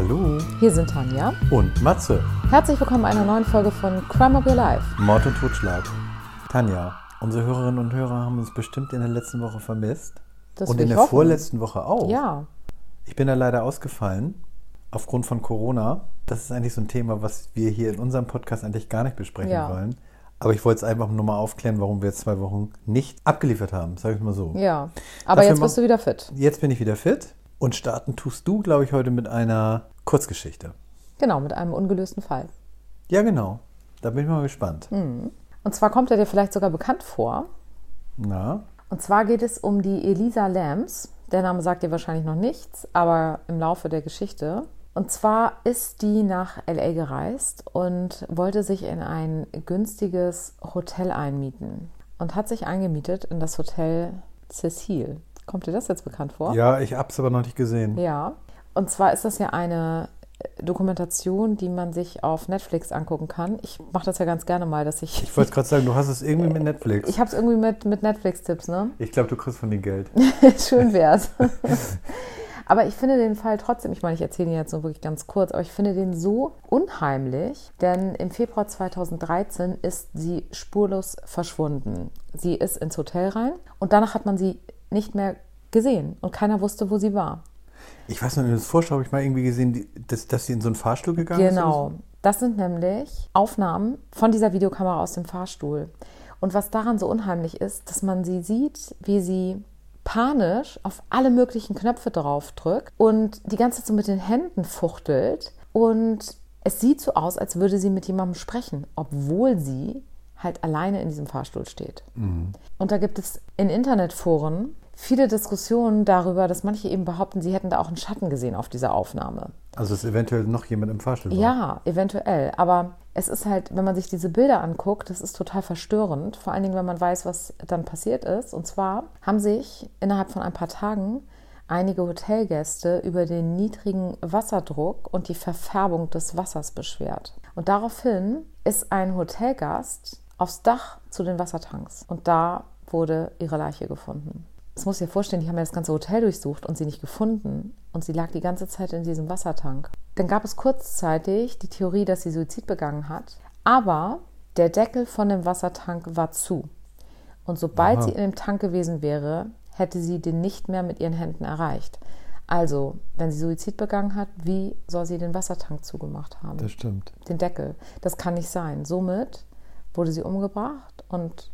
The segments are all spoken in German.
Hallo Hier sind Tanja. und Matze. Herzlich willkommen bei einer neuen Folge von Crime of Your Life. Mord und Totschlag. Tanja, unsere Hörerinnen und Hörer haben uns bestimmt in der letzten Woche vermisst. Das und in der hoffen. vorletzten Woche auch. Ja, Ich bin da leider ausgefallen aufgrund von Corona. Das ist eigentlich so ein Thema, was wir hier in unserem Podcast eigentlich gar nicht besprechen Ja. wollen. Aber ich wollte es einfach nur mal aufklären, warum wir jetzt zwei Wochen nicht abgeliefert haben, sage ich mal so. ja. Aber Dafür jetzt bist du wieder fit. Jetzt bin ich wieder fit und starten tust du, glaube ich, heute mit einer Kurzgeschichte. Genau, mit einem ungelösten Fall. Ja, genau. Da bin ich mal gespannt. Hm. Und zwar kommt er dir vielleicht sogar bekannt vor. Na, Und zwar geht es um die Elisa Lambs. Der Name sagt dir wahrscheinlich noch nichts, aber im Laufe der Geschichte. Und zwar ist die nach LA gereist und wollte sich in ein günstiges Hotel einmieten und hat sich eingemietet in das Hotel Cecil. Kommt dir das jetzt bekannt vor? ja, ich hab's aber noch nicht gesehen. Ja, und zwar ist das ja eine äh, Dokumentation, die man sich auf Netflix angucken kann. Ich mache das ja ganz gerne mal, dass ich. Ich wollte gerade sagen, du hast es irgendwie mit Netflix. Ich habe es irgendwie mit, mit Netflix-Tipps, ne? Ich glaube, du kriegst von dir Geld. Schön wär's. aber ich finde den Fall trotzdem, ich meine, ich erzähle ihn jetzt nur wirklich ganz kurz, aber ich finde den so unheimlich, denn im Februar 2013 ist sie spurlos verschwunden. Sie ist ins Hotel rein und danach hat man sie nicht mehr gesehen und keiner wusste, wo sie war. Ich weiß noch, in der Vorschau habe ich mal irgendwie gesehen, die, dass, dass sie in so einen Fahrstuhl gegangen ist. Genau. oder so. Das sind nämlich Aufnahmen von dieser Videokamera aus dem Fahrstuhl. Und was daran so unheimlich ist, dass man sie sieht, wie sie panisch auf alle möglichen Knöpfe draufdrückt und die ganze Zeit so mit den Händen fuchtelt. Und es sieht so aus, als würde sie mit jemandem sprechen, obwohl sie halt alleine in diesem Fahrstuhl steht. Und da gibt es in Internetforen viele Diskussionen darüber, dass manche eben behaupten, sie hätten da auch einen Schatten gesehen auf dieser Aufnahme. Also ist eventuell noch jemand im Fahrstuhl war. Ja, eventuell. Aber es ist halt, wenn man sich diese Bilder anguckt, das ist total verstörend. Vor allen Dingen, wenn man weiß, was dann passiert ist. Und zwar haben sich innerhalb von ein paar Tagen einige Hotelgäste über den niedrigen Wasserdruck und die Verfärbung des Wassers beschwert. Und daraufhin ist ein Hotelgast aufs Dach zu den Wassertanks. Und da wurde ihre Leiche gefunden. Das muss ich dir vorstellen, die haben ja das ganze Hotel durchsucht und sie nicht gefunden. Und sie lag die ganze Zeit in diesem Wassertank. Dann gab es kurzzeitig die Theorie, dass sie Suizid begangen hat. Aber der Deckel von dem Wassertank war zu. Und sobald Aha. sie in dem Tank gewesen wäre, hätte sie den nicht mehr mit ihren Händen erreicht. Also, wenn sie Suizid begangen hat, wie soll sie den Wassertank zugemacht haben? Das stimmt. den Deckel. Das kann nicht sein. Somit wurde sie umgebracht und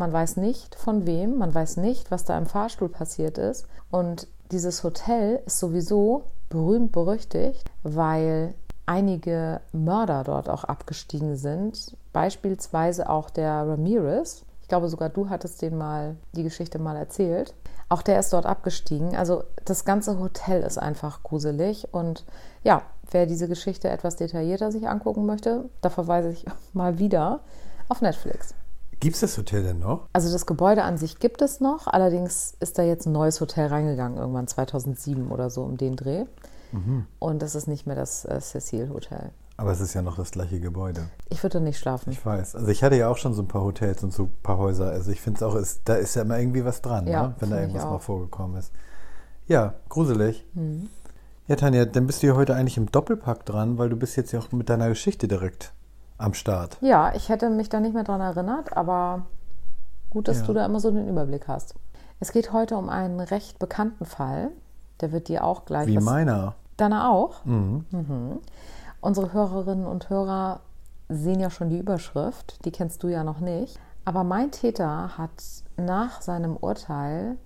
man weiß nicht von wem, man weiß nicht, was da im Fahrstuhl passiert ist. Und dieses Hotel ist sowieso berühmt berüchtigt, weil einige Mörder dort auch abgestiegen sind. Beispielsweise auch der Ramirez. Ich glaube, sogar du hattest den mal die Geschichte mal erzählt. Auch der ist dort abgestiegen. Also das ganze Hotel ist einfach gruselig. Und ja, wer diese Geschichte etwas detaillierter sich angucken möchte, da verweise ich mal wieder auf Netflix. Gibt es das Hotel denn noch? Also das Gebäude an sich gibt es noch, allerdings ist da jetzt ein neues Hotel reingegangen, irgendwann 2007 oder so um den Dreh. Und das ist nicht mehr das äh, Cecil Hotel. Aber es ist ja noch das gleiche Gebäude. Ich würde nicht schlafen. Ich weiß. Also ich hatte ja auch schon so ein paar Hotels und so ein paar Häuser. Also ich finde es auch, ist, da ist ja immer irgendwie was dran, Ja, ne? wenn da irgendwas mal vorgekommen ist. Ja, gruselig. Mhm. Ja, Tanja, dann bist du ja heute eigentlich im Doppelpack dran, weil du bist jetzt ja auch mit deiner Geschichte direkt am Start. Ja, ich hätte mich da nicht mehr dran erinnert, aber gut, dass Ja. du da immer so den Überblick hast. Es geht heute um einen recht bekannten Fall. Der wird dir auch gleich Wie meiner. Deiner auch? Mhm. Mhm. Unsere Hörerinnen und Hörer sehen ja schon die Überschrift, die kennst du ja noch nicht. Aber mein Täter hat nach seinem Urteil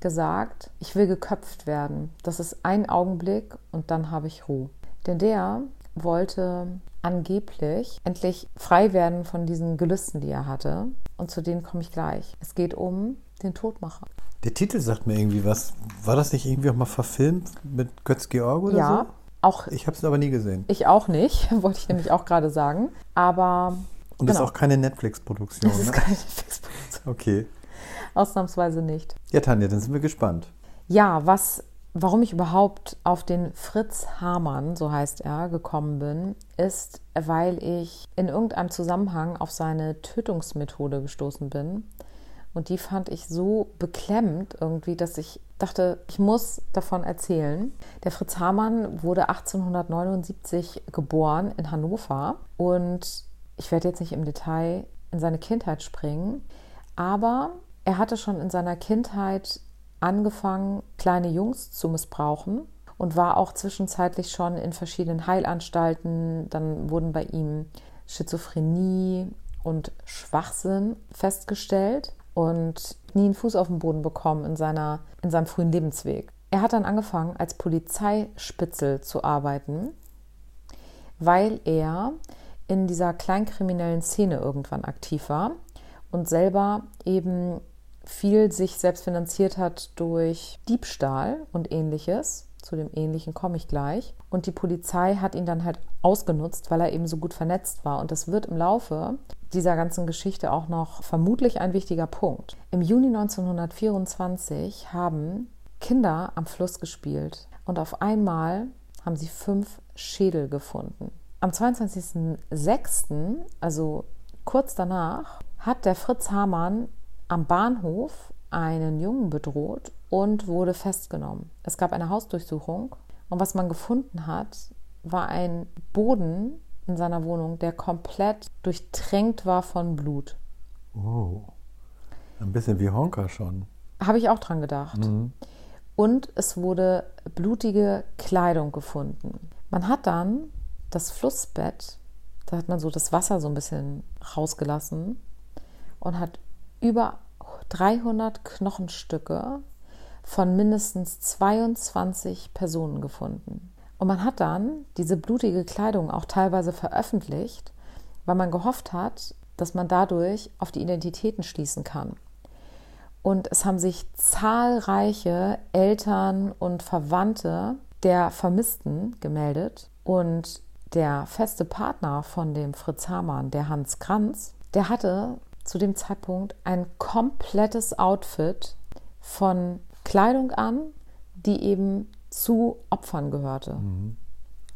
gesagt, ich will geköpft werden. Das ist ein Augenblick und dann habe ich Ruhe. Denn der wollte angeblich endlich frei werden von diesen Gelüsten, die er hatte. Und zu denen komme ich gleich. Es geht um den Todmacher. Der Titel sagt mir irgendwie was. War das nicht irgendwie auch mal verfilmt mit Götz Georg oder ja, auch so? Ich habe es aber nie gesehen. ich auch nicht, wollte ich nämlich auch gerade sagen. Aber Und das genau. ist auch keine Netflix-Produktion. das ist Ne? keine Fixproduktion. Okay. Ausnahmsweise nicht. Ja, Tanja, dann sind wir gespannt. Ja, was, warum ich überhaupt auf den Fritz Hamann, so heißt er, gekommen bin, ist, weil ich in irgendeinem Zusammenhang auf seine Tötungsmethode gestoßen bin. Und die fand ich so beklemmend irgendwie, dass ich dachte, ich muss davon erzählen. Der Fritz Hamann wurde 1879 geboren in Hannover und ich werde jetzt nicht im Detail in seine Kindheit springen, aber er hatte schon in seiner Kindheit angefangen, kleine Jungs zu missbrauchen und war auch zwischenzeitlich schon in verschiedenen Heilanstalten. Dann wurden bei ihm Schizophrenie und Schwachsinn festgestellt und nie einen Fuß auf den Boden bekommen in, seiner, in seinem frühen Lebensweg. Er hat dann angefangen, als Polizeispitzel zu arbeiten, weil er in dieser kleinkriminellen Szene irgendwann aktiv war und selber eben viel sich selbst finanziert hat durch Diebstahl und ähnliches. Zu dem Ähnlichen komme ich gleich. Und die Polizei hat ihn dann halt ausgenutzt, weil er eben so gut vernetzt war. Und das wird im Laufe dieser ganzen Geschichte auch noch vermutlich ein wichtiger Punkt. Im Juni 1924 haben Kinder am Fluss gespielt und auf einmal haben sie fünf Schädel gefunden. Am 22.06., also kurz danach, hat der Fritz Hamann am Bahnhof einen Jungen bedroht und wurde festgenommen. Es gab eine Hausdurchsuchung und was man gefunden hat, war ein Boden in seiner Wohnung, der komplett durchtränkt war von Blut. Oh. Ein bisschen wie Honka schon. Habe ich auch dran gedacht. Mhm. Und es wurde blutige Kleidung gefunden. Man hat dann das Flussbett, da hat man so das Wasser so ein bisschen rausgelassen und hat über 300 Knochenstücke von mindestens 22 Personen gefunden. Und man hat dann diese blutige Kleidung auch teilweise veröffentlicht, weil man gehofft hat, dass man dadurch auf die Identitäten schließen kann. Und es haben sich zahlreiche Eltern und Verwandte der Vermissten gemeldet. Und der feste Partner von dem Fritz Hamann, der Hans Kranz, der hatte zu dem Zeitpunkt ein komplettes Outfit von Kleidung an, die eben zu Opfern gehörte. Mhm.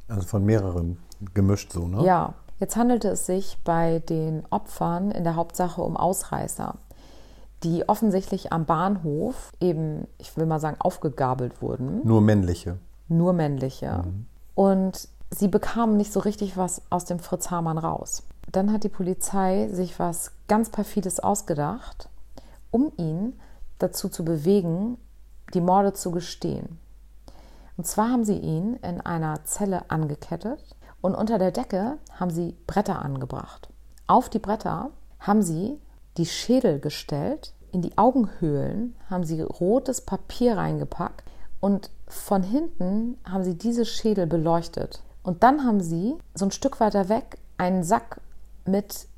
Also von mehreren gemischt so, ne? Ja. Jetzt handelte es sich bei den Opfern in der Hauptsache um Ausreißer, die offensichtlich am Bahnhof eben, ich will mal sagen, aufgegabelt wurden. Nur männliche. Nur männliche. Mhm. Und sie bekamen nicht so richtig was aus dem Fritz Hamann raus. Dann hat die Polizei sich was ganz perfides ausgedacht, um ihn dazu zu bewegen, die Morde zu gestehen. Und zwar haben sie ihn in einer Zelle angekettet und unter der Decke haben sie Bretter angebracht. Auf die Bretter haben sie die Schädel gestellt, in die Augenhöhlen haben sie rotes Papier reingepackt und von hinten haben sie diese Schädel beleuchtet. Und dann haben sie so ein Stück weiter weg einen Sack mit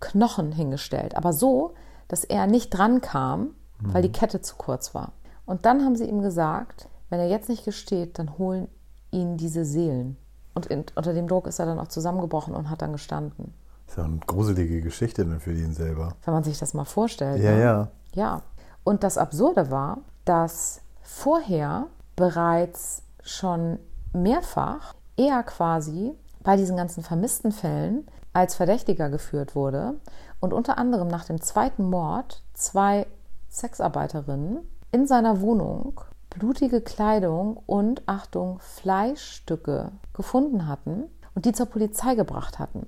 Knochen hingestellt, aber so, dass er nicht dran kam, weil die mhm. Kette zu kurz war. Und dann haben sie ihm gesagt, wenn er jetzt nicht gesteht, dann holen ihn diese Seelen. Und in, unter dem Druck ist er dann auch zusammengebrochen und hat dann gestanden. Das ist ja eine gruselige Geschichte dann für ihn selber. Wenn man sich das mal vorstellt. Ja, ne? ja. Ja. Und das Absurde war, dass vorher bereits schon mehrfach er quasi bei diesen ganzen vermissten Fällen als Verdächtiger geführt wurde und unter anderem nach dem zweiten Mord zwei Sexarbeiterinnen in seiner Wohnung blutige Kleidung und, Achtung, Fleischstücke gefunden hatten und die zur Polizei gebracht hatten.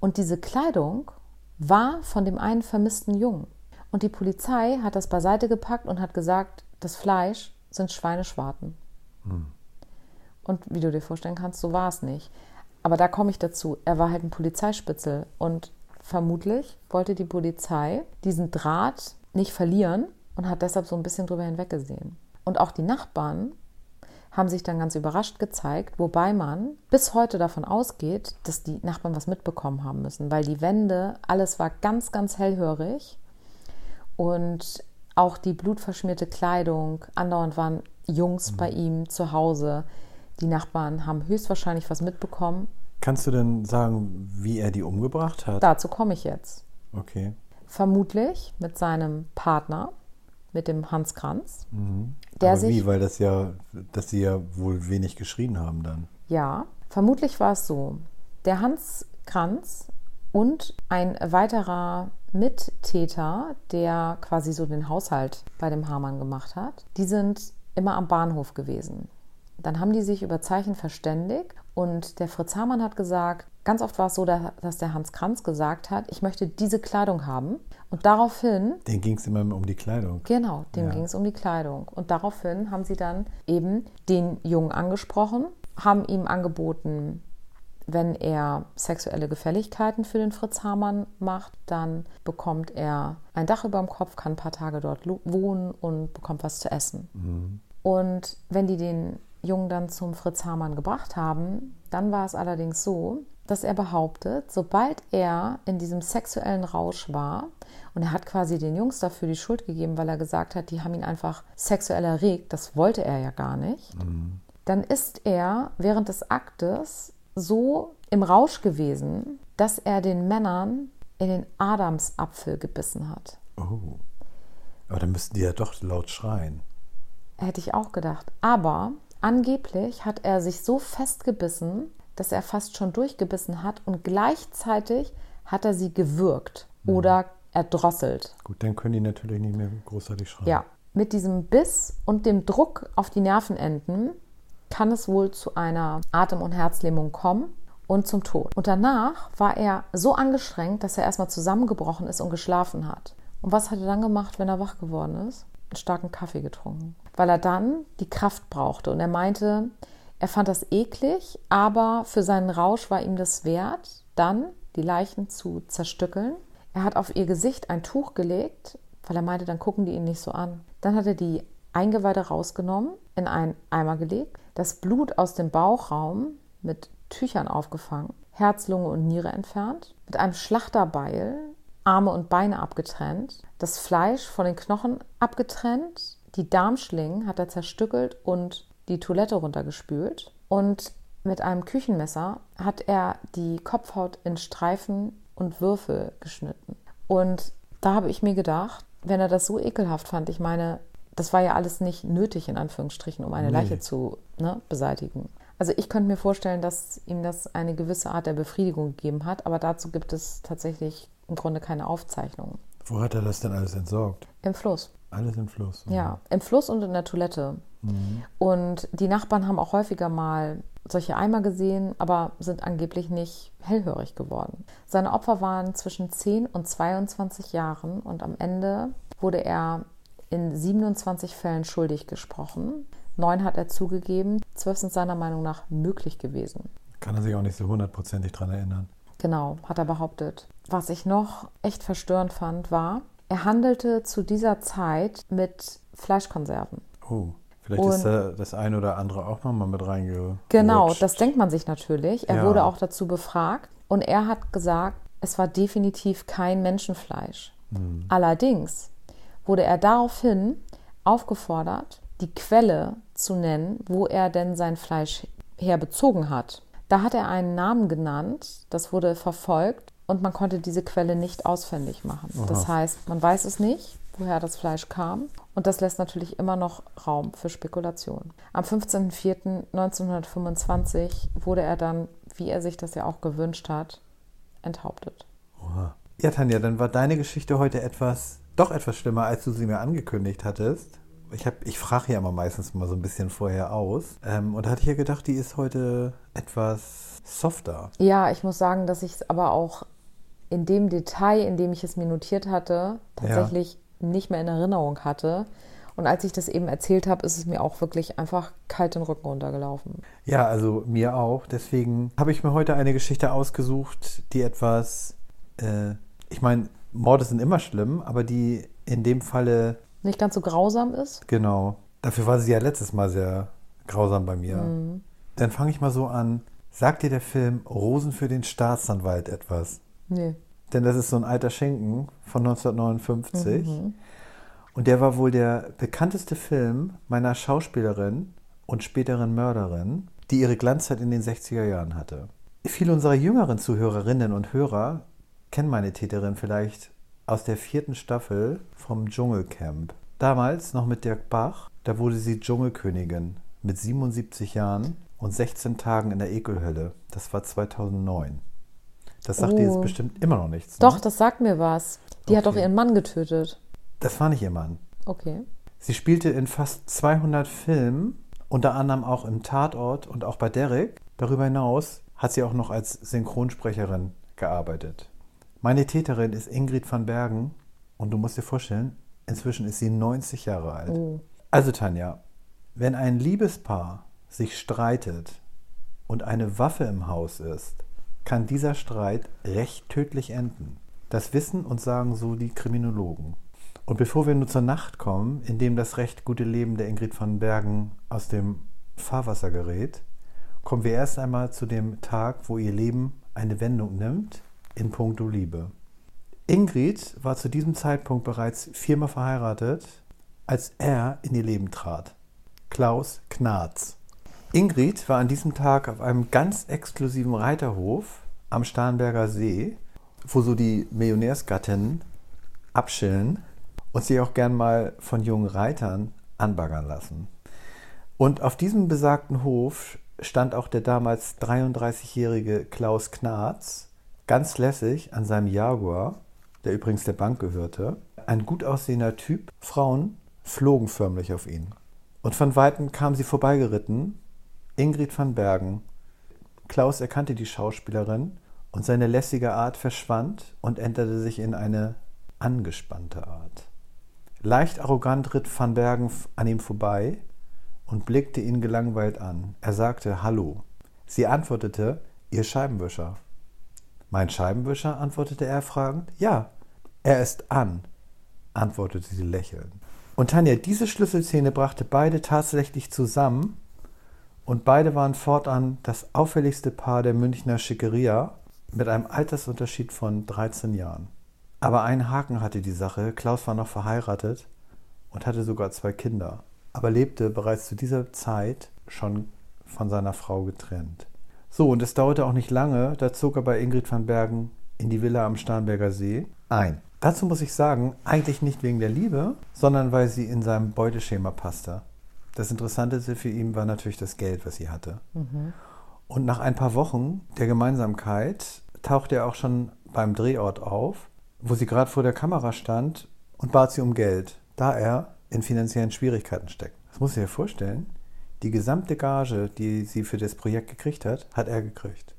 Und diese Kleidung war von dem einen vermissten Jungen. Und die Polizei hat das beiseite gepackt und hat gesagt, das Fleisch sind Schweineschwarten. Hm. Und wie du dir vorstellen kannst, so war es nicht. Aber da komme ich dazu. Er war halt ein Polizeispitzel und vermutlich wollte die Polizei diesen Draht nicht verlieren und hat deshalb so ein bisschen drüber hinweggesehen. Und auch die Nachbarn haben sich dann ganz überrascht gezeigt, wobei man bis heute davon ausgeht, dass die Nachbarn was mitbekommen haben müssen, weil die Wände, alles war ganz, ganz hellhörig und auch die blutverschmierte Kleidung, andauernd waren Jungs mhm. bei ihm zu Hause. Die Nachbarn haben höchstwahrscheinlich was mitbekommen. Kannst du denn sagen, wie er die umgebracht hat? Dazu komme ich jetzt. Okay. Vermutlich mit seinem Partner, mit dem Hans Kranz. Mhm. Der Aber wie? Weil das ja, dass sie ja wohl wenig geschrien haben dann. Ja, vermutlich war es so. Der Hans Kranz und ein weiterer Mittäter, der quasi so den Haushalt bei dem Hamann gemacht hat, die sind immer am Bahnhof gewesen. Dann haben die sich über Zeichen verständigt und der Fritz Hamann hat gesagt, ganz oft war es so, dass der Hans Kranz gesagt hat, ich möchte diese Kleidung haben. Und daraufhin. Den ging es immer um die Kleidung. Genau, dem ja. ging es um die Kleidung. Und daraufhin haben sie dann eben den Jungen angesprochen, haben ihm angeboten, wenn er sexuelle Gefälligkeiten für den Fritz Hamann macht, dann bekommt er ein Dach über dem Kopf, kann ein paar Tage dort wohnen und bekommt was zu essen. Mhm. Und wenn die den Jungen dann zum Fritz Hamann gebracht haben, dann war es allerdings so, dass er behauptet, sobald er in diesem sexuellen Rausch war, und er hat quasi den Jungs dafür die Schuld gegeben, weil er gesagt hat, die haben ihn einfach sexuell erregt, das wollte er ja gar nicht, mhm. dann ist er während des Aktes so im Rausch gewesen, dass er den Männern in den Adamsapfel gebissen hat. Oh. Aber dann müssten die ja doch laut schreien. Hätte ich auch gedacht. Aber angeblich hat er sich so festgebissen, dass er fast schon durchgebissen hat und gleichzeitig hat er sie gewürgt mhm. oder erdrosselt. Gut, dann können die natürlich nicht mehr großartig schreien. Ja, mit diesem Biss und dem Druck auf die Nervenenden kann es wohl zu einer Atem- und Herzlähmung kommen und zum Tod. Und danach war er so angestrengt, dass er erstmal zusammengebrochen ist und geschlafen hat. Und was hat er dann gemacht, wenn er wach geworden ist? Einen starken Kaffee getrunken. Weil er dann die Kraft brauchte. Und er meinte, er fand das eklig, aber für seinen Rausch war ihm das wert, dann die Leichen zu zerstückeln. Er hat auf ihr Gesicht ein Tuch gelegt, weil er meinte, dann gucken die ihn nicht so an. Dann hat er die Eingeweide rausgenommen, in einen Eimer gelegt, das Blut aus dem Bauchraum mit Tüchern aufgefangen, Herz, Lunge und Niere entfernt, mit einem Schlachterbeil Arme und Beine abgetrennt, das Fleisch von den Knochen abgetrennt, die Darmschlingen hat er zerstückelt und die Toilette runtergespült und mit einem Küchenmesser hat er die Kopfhaut in Streifen und Würfel geschnitten. Und da habe ich mir gedacht, wenn er das so ekelhaft fand, ich meine, das war ja alles nicht nötig, in Anführungsstrichen, um eine nee. Leiche zu ne, beseitigen. Also ich könnte mir vorstellen, dass ihm das eine gewisse Art der Befriedigung gegeben hat, aber dazu gibt es tatsächlich im Grunde keine Aufzeichnungen. Wo hat er das denn alles entsorgt? Im Fluss. Alles im Fluss. Mhm. Ja, im Fluss und in der Toilette. Mhm. Und die Nachbarn haben auch häufiger mal solche Eimer gesehen, aber sind angeblich nicht hellhörig geworden. Seine Opfer waren zwischen 10 und 22 Jahren und am Ende wurde er in 27 Fällen schuldig gesprochen. Neun hat er zugegeben, zwölf sind seiner Meinung nach möglich gewesen. Kann er sich auch nicht so hundertprozentig daran erinnern. Genau, hat er behauptet. Was ich noch echt verstörend fand, war, er handelte zu dieser Zeit mit Fleischkonserven. Oh. Vielleicht und ist da das eine oder andere auch nochmal mit reingerutscht. Genau, das denkt man sich natürlich. Er ja. wurde auch dazu befragt und er hat gesagt, es war definitiv kein Menschenfleisch. Hm. Allerdings wurde er daraufhin aufgefordert, die Quelle zu nennen, wo er denn sein Fleisch herbezogen hat. Da hat er einen Namen genannt, das wurde verfolgt und man konnte diese Quelle nicht ausfindig machen. Aha. Das heißt, man weiß es nicht, woher das Fleisch kam und das lässt natürlich immer noch Raum für Spekulation. Am 15.04.1925 wurde er dann, wie er sich das ja auch gewünscht hat, enthauptet. Oha. Ja, Tanja, dann war deine Geschichte heute etwas doch etwas schlimmer, als du sie mir angekündigt hattest. Ich, ich frage ja immer meistens mal so ein bisschen vorher aus. Ähm, und da hatte ich ja gedacht, die ist heute etwas softer. Ja, ich muss sagen, dass ich es aber auch in dem Detail, in dem ich es mir notiert hatte, tatsächlich ja. nicht mehr in Erinnerung hatte. Und als ich das eben erzählt habe, ist es mir auch wirklich einfach kalt den Rücken runtergelaufen. Ja, also mir auch. Deswegen habe ich mir heute eine Geschichte ausgesucht, die etwas, äh, ich meine, Morde sind immer schlimm, aber die in dem Falle nicht ganz so grausam ist. Genau. Dafür war sie ja letztes Mal sehr grausam bei mir. Mhm. Dann fange ich mal so an. Sagt dir der Film Rosen für den Staatsanwalt etwas? Nee. Denn das ist so ein alter Schenken von 1959. Mhm. Und der war wohl der bekannteste Film meiner Schauspielerin und späteren Mörderin, die ihre Glanzzeit in den 60er Jahren hatte. Viele unserer jüngeren Zuhörerinnen und Hörer kennen meine Täterin vielleicht aus der vierten Staffel vom Dschungelcamp. Damals noch mit Dirk Bach, da wurde sie Dschungelkönigin mit 77 Jahren und 16 Tagen in der Ekelhölle. Das war 2009. Das sagt oh. dir jetzt bestimmt immer noch nichts. Ne? Doch, das sagt mir was. Die hat Okay. doch ihren Mann getötet. Das war nicht ihr Mann. Okay. Sie spielte in fast 200 Filmen, unter anderem auch im Tatort und auch bei Derek. Darüber hinaus hat sie auch noch als Synchronsprecherin gearbeitet. Meine Täterin ist Ingrid van Bergen und du musst dir vorstellen, inzwischen ist sie 90 Jahre alt. Oh. Also Tanja, wenn ein Liebespaar sich streitet und eine Waffe im Haus ist, kann dieser Streit recht tödlich enden. Das wissen und sagen so die Kriminologen. Und bevor wir nun zur Nacht kommen, in dem das recht gute Leben der Ingrid van Bergen aus dem Fahrwasser gerät, kommen wir erst einmal zu dem Tag, wo ihr Leben eine Wendung nimmt in puncto Liebe. Ingrid war zu diesem Zeitpunkt bereits viermal verheiratet, als er in ihr Leben trat. Klaus Knarz. Ingrid war an diesem Tag auf einem ganz exklusiven Reiterhof am Starnberger See, wo so die Millionärsgattinnen abschillen und sich auch gern mal von jungen Reitern anbaggern lassen. Und auf diesem besagten Hof stand auch der damals 33-jährige Klaus Knarz ganz lässig an seinem Jaguar, der übrigens der Bank gehörte. Ein gut aussehender Typ. Frauen flogen förmlich auf ihn. Und von Weitem kam sie vorbeigeritten. Ingrid van Bergen. Klaus erkannte die Schauspielerin und seine lässige Art verschwand und änderte sich in eine angespannte Art. Leicht arrogant ritt van Bergen an ihm vorbei und blickte ihn gelangweilt an. Er sagte Hallo. Sie antwortete, Ihr Scheibenwischer. Mein Scheibenwischer? antwortete er fragend. Ja, er ist an, antwortete sie lächelnd. Und Tanja, diese Schlüsselszene brachte beide tatsächlich zusammen und beide waren fortan das auffälligste Paar der Münchner Schickeria mit einem Altersunterschied von 13 Jahren. Aber einen Haken hatte die Sache. Klaus war noch verheiratet und hatte sogar zwei Kinder, aber lebte bereits zu dieser Zeit schon von seiner Frau getrennt. So, und es dauerte auch nicht lange, da zog er bei Ingrid van Bergen in die Villa am Starnberger See ein. Dazu muss ich sagen, eigentlich nicht wegen der Liebe, sondern weil sie in seinem Beuteschema passte. Das Interessanteste für ihn war natürlich das Geld, was sie hatte. Und nach ein paar Wochen der Gemeinsamkeit tauchte er auch schon beim Drehort auf, wo sie gerade vor der Kamera stand und bat sie um Geld, da er in finanziellen Schwierigkeiten steckt. Das muss ich dir vorstellen. Die gesamte Gage, die sie für das Projekt gekriegt hat, hat er gekriegt.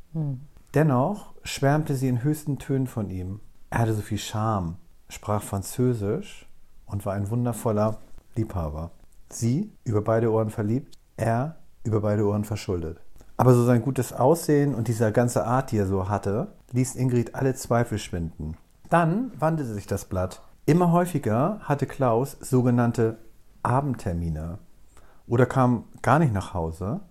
Dennoch schwärmte sie in höchsten Tönen von ihm. Er hatte so viel Charme, sprach Französisch und war ein wundervoller Liebhaber. Sie über beide Ohren verliebt, er über beide Ohren verschuldet. Aber so sein gutes Aussehen und diese ganze Art, die er so hatte, ließ Ingrid alle Zweifel schwinden. Dann wandelte sich das Blatt. Immer häufiger hatte Klaus sogenannte Abendtermine oder kam gar nicht nach Hause.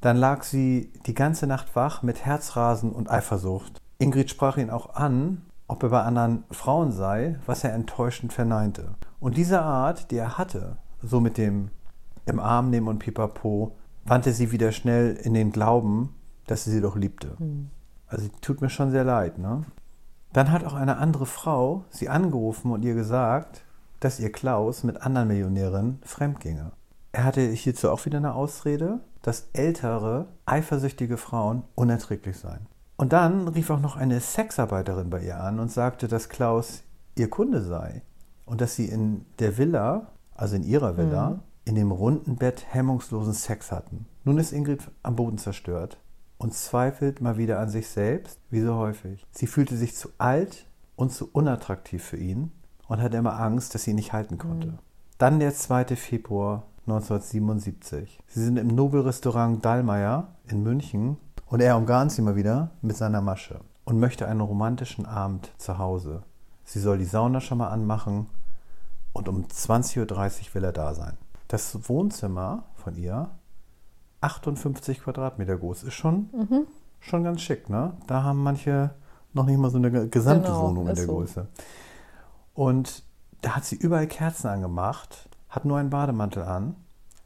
Dann lag sie die ganze Nacht wach mit Herzrasen und Eifersucht. Ingrid sprach ihn auch an, ob er bei anderen Frauen sei, was er enttäuschend verneinte. Und diese Art, die er hatte, so mit dem im Arm nehmen und pipapo, wandte sie wieder schnell in den Glauben, dass sie sie doch liebte. Also tut mir schon sehr leid, ne? Dann hat auch eine andere Frau sie angerufen und ihr gesagt, dass ihr Klaus mit anderen Millionären fremdginge. Er hatte hierzu auch wieder eine Ausrede, dass ältere, eifersüchtige Frauen unerträglich seien. Und dann rief auch noch eine Sexarbeiterin bei ihr an und sagte, dass Klaus ihr Kunde sei und dass sie in der Villa, also in ihrer Villa, in dem runden Bett hemmungslosen Sex hatten. Nun ist Ingrid am Boden zerstört und zweifelt mal wieder an sich selbst, wie so häufig. Sie fühlte sich zu alt und zu unattraktiv für ihn und hatte immer Angst, dass sie ihn nicht halten konnte. Dann der 2. Februar 1977. Sie sind im Nobelrestaurant Dallmayr in München und er umgarnt sie mal wieder mit seiner Masche und möchte einen romantischen Abend zu Hause. Sie soll die Sauna schon mal anmachen und um 20.30 Uhr will er da sein. Das Wohnzimmer von ihr, 58 Quadratmeter groß, ist schon, schon ganz schick, ne? Da haben manche noch nicht mal so eine ge- gesamte Genau, Wohnung in der so. Größe. Und da hat sie überall Kerzen angemacht, hat nur einen Bademantel an,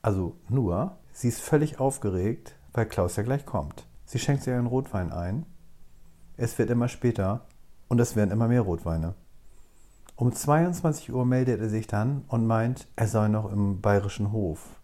also nur. Sie ist völlig aufgeregt, weil Klaus ja gleich kommt. Sie schenkt sich einen Rotwein ein. Es wird immer später und es werden immer mehr Rotweine. Um 22 Uhr meldet er sich dann und meint, er sei noch im Bayerischen Hof,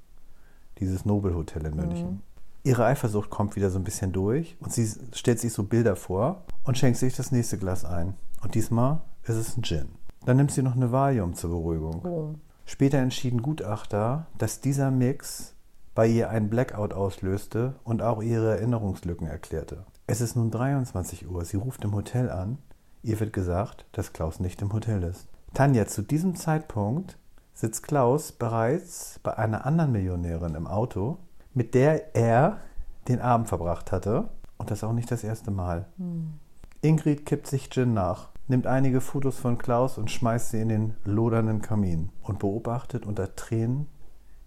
dieses Nobelhotel in München. Ihre Eifersucht kommt wieder so ein bisschen durch und sie stellt sich so Bilder vor und schenkt sich das nächste Glas ein. Und diesmal ist es ein Gin. Dann nimmt sie noch eine Valium zur Beruhigung. Oh. Später entschieden Gutachter, dass dieser Mix bei ihr einen Blackout auslöste und auch ihre Erinnerungslücken erklärte. Es ist nun 23 Uhr, sie ruft im Hotel an. Ihr wird gesagt, dass Klaus nicht im Hotel ist. Tanja, zu diesem Zeitpunkt sitzt Klaus bereits bei einer anderen Millionärin im Auto, mit der er den Abend verbracht hatte. Und das auch nicht das erste Mal. Ingrid kippt sich Gin nach, nimmt einige Fotos von Klaus und schmeißt sie in den lodernden Kamin und beobachtet unter Tränen,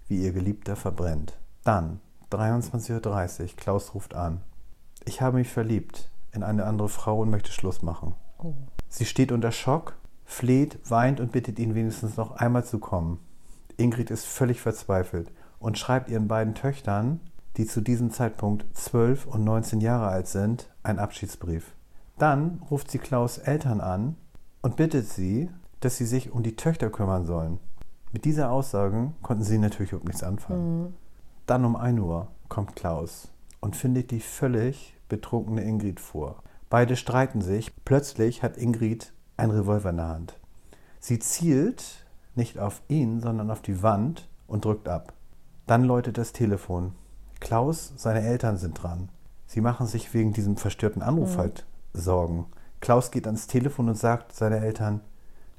wie ihr Geliebter verbrennt. Dann, 23.30 Uhr, Klaus ruft an. Ich habe mich verliebt in eine andere Frau und möchte Schluss machen. Oh. Sie steht unter Schock, fleht, weint und bittet ihn wenigstens noch einmal zu kommen. Ingrid ist völlig verzweifelt und schreibt ihren beiden Töchtern, die zu diesem Zeitpunkt 12 und 19 Jahre alt sind, einen Abschiedsbrief. Dann ruft sie Klaus Eltern an und bittet sie, dass sie sich um die Töchter kümmern sollen. Mit dieser Aussage konnten sie natürlich überhaupt nichts anfangen. Dann um 1 Uhr kommt Klaus und findet die völlig betrunkene Ingrid vor. Beide streiten sich. Plötzlich hat Ingrid einen Revolver in der Hand. Sie zielt nicht auf ihn, sondern auf die Wand und drückt ab. Dann läutet das Telefon. Klaus, seine Eltern sind dran. Sie machen sich wegen diesem verstörten Anruf halt Sorgen. Klaus geht ans Telefon und sagt seinen Eltern,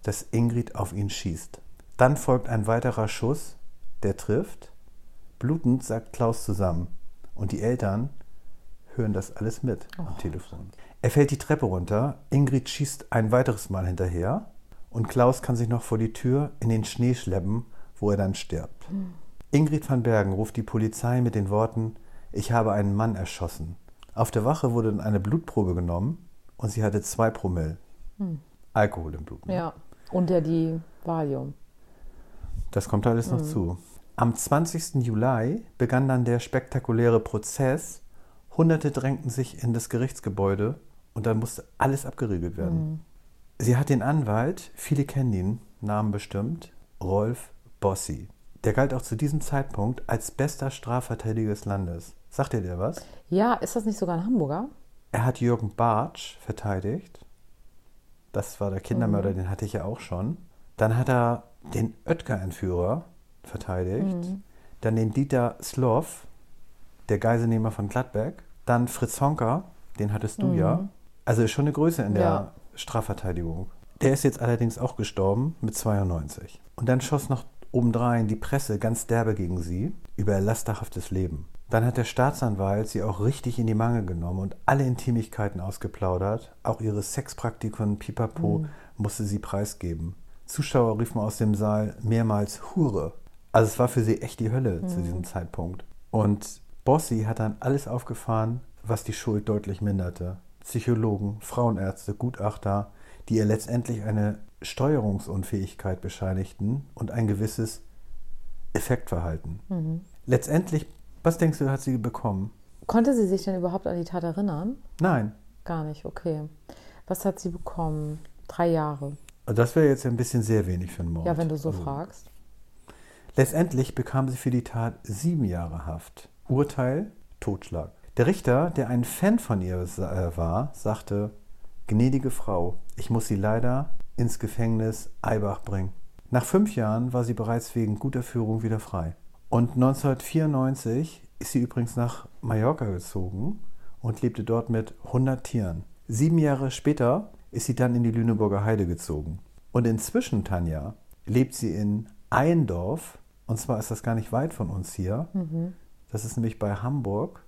dass Ingrid auf ihn schießt. Dann folgt ein weiterer Schuss, der trifft. Blutend sagt Klaus zusammen. Und die Eltern hören das alles mit am Telefon. Er fällt die Treppe runter. Ingrid schießt ein weiteres Mal hinterher. Und Klaus kann sich noch vor die Tür in den Schnee schleppen, wo er dann stirbt. Ingrid van Bergen ruft die Polizei mit den Worten: Ich habe einen Mann erschossen. Auf der Wache wurde dann eine Blutprobe genommen und sie hatte zwei Promille Alkohol im Blut. Ja. Und ja die Valium. Das kommt alles noch zu. Am 20. Juli begann dann der spektakuläre Prozess. Hunderte drängten sich in das Gerichtsgebäude und dann musste alles abgeriegelt werden. Sie hat den Anwalt, viele kennen ihn, Namen bestimmt, Rolf Bossi. Der galt auch zu diesem Zeitpunkt als bester Strafverteidiger des Landes. Sagt ihr der was? Ja, ist das nicht sogar ein Hamburger? Er hat Jürgen Bartsch verteidigt. Das war der Kindermörder, Mhm. den hatte ich ja auch schon. Dann hat er den Oetker-Entführer verteidigt. Mhm. Dann den Dieter Sloff, der Geiselnehmer von Gladbeck. Dann Fritz Honka, den hattest du ja. Also ist schon eine Größe in der Mhm. Ja. Strafverteidigung. Der ist jetzt allerdings auch gestorben mit 92. Und dann schoss noch obendrein die Presse ganz derbe gegen sie über ihr lasterhaftes Leben. Dann hat der Staatsanwalt sie auch richtig in die Mangel genommen und alle Intimigkeiten ausgeplaudert. Auch ihre Sexpraktiken Pipapo musste sie preisgeben. Zuschauer riefen aus dem Saal mehrmals Hure. Also es war für sie echt die Hölle zu diesem Zeitpunkt. Und Bossi hat dann alles aufgefahren, was die Schuld deutlich minderte. Psychologen, Frauenärzte, Gutachter, die ihr letztendlich eine Steuerungsunfähigkeit bescheinigten und ein gewisses Effektverhalten. Letztendlich, was denkst du, hat sie bekommen? Konnte sie sich denn überhaupt an die Tat erinnern? Nein. Gar nicht, okay. Was hat sie bekommen? Drei Jahre. Das wäre jetzt ein bisschen sehr wenig für einen Mord. Ja, wenn du so Also, fragst. Letztendlich bekam sie für die Tat sieben Jahre Haft. Urteil: Totschlag. Der Richter, der ein Fan von ihr äh, war, sagte: Gnädige Frau, ich muss Sie leider ins Gefängnis Eibach bringen. Nach fünf Jahren war sie bereits wegen guter Führung wieder frei. Und 1994 ist sie übrigens nach Mallorca gezogen und lebte dort mit 100 Tieren. Sieben Jahre später ist sie dann in die Lüneburger Heide gezogen. Und inzwischen, Tanja, lebt sie in Eindorf. Und zwar ist das gar nicht weit von uns hier. Das ist nämlich bei Hamburg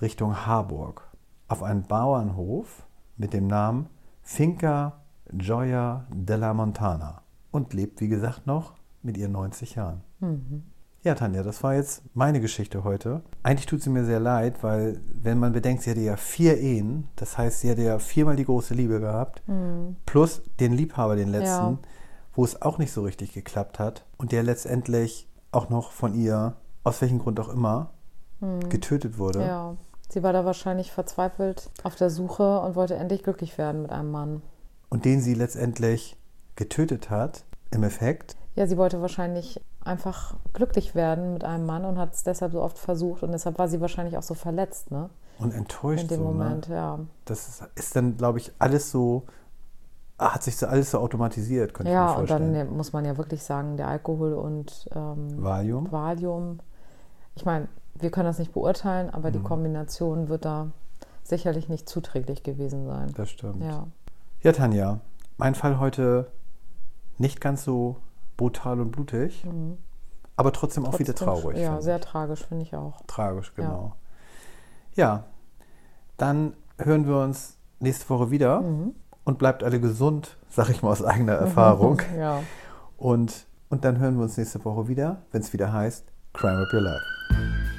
Richtung Harburg. Auf einem Bauernhof mit dem Namen Finca Gioia della Montana. Und lebt, wie gesagt, noch mit ihren 90 Jahren. Ja, Tanja, das war jetzt meine Geschichte heute. Eigentlich tut sie mir sehr leid, weil, wenn man bedenkt, sie hatte ja vier Ehen, das heißt, sie hatte ja viermal die große Liebe gehabt, plus den Liebhaber, den letzten, Ja. wo es auch nicht so richtig geklappt hat und der letztendlich auch noch von ihr, aus welchem Grund auch immer, getötet wurde. Ja. Sie war da wahrscheinlich verzweifelt auf der Suche und wollte endlich glücklich werden mit einem Mann. Und den sie letztendlich getötet hat, im Effekt. Ja, sie wollte wahrscheinlich einfach glücklich werden mit einem Mann und hat es deshalb so oft versucht und deshalb war sie wahrscheinlich auch so verletzt, ne? Und enttäuscht In dem so, Moment, ne? ja. Das ist, ist dann, glaube ich, alles so hat sich so alles so automatisiert, könnte ja, ich mir und vorstellen. dann muss man ja wirklich sagen, der Alkohol und ähm, Valium? Valium. Ich meine, wir können das nicht beurteilen, aber Mhm. die Kombination wird da sicherlich nicht zuträglich gewesen sein. Das stimmt. Ja. Ja, Tanja, mein Fall heute nicht ganz so brutal und blutig, aber trotzdem auch wieder Mhm. Trotzdem- traurig. Ja, sehr ich. tragisch, finde ich auch. tragisch, genau. Ja. dann hören wir uns nächste Woche wieder Mhm. und bleibt alle gesund, sag ich mal aus eigener Erfahrung. Ja. Und, und dann hören wir uns nächste Woche wieder, wenn es wieder heißt Crime Up Your Life.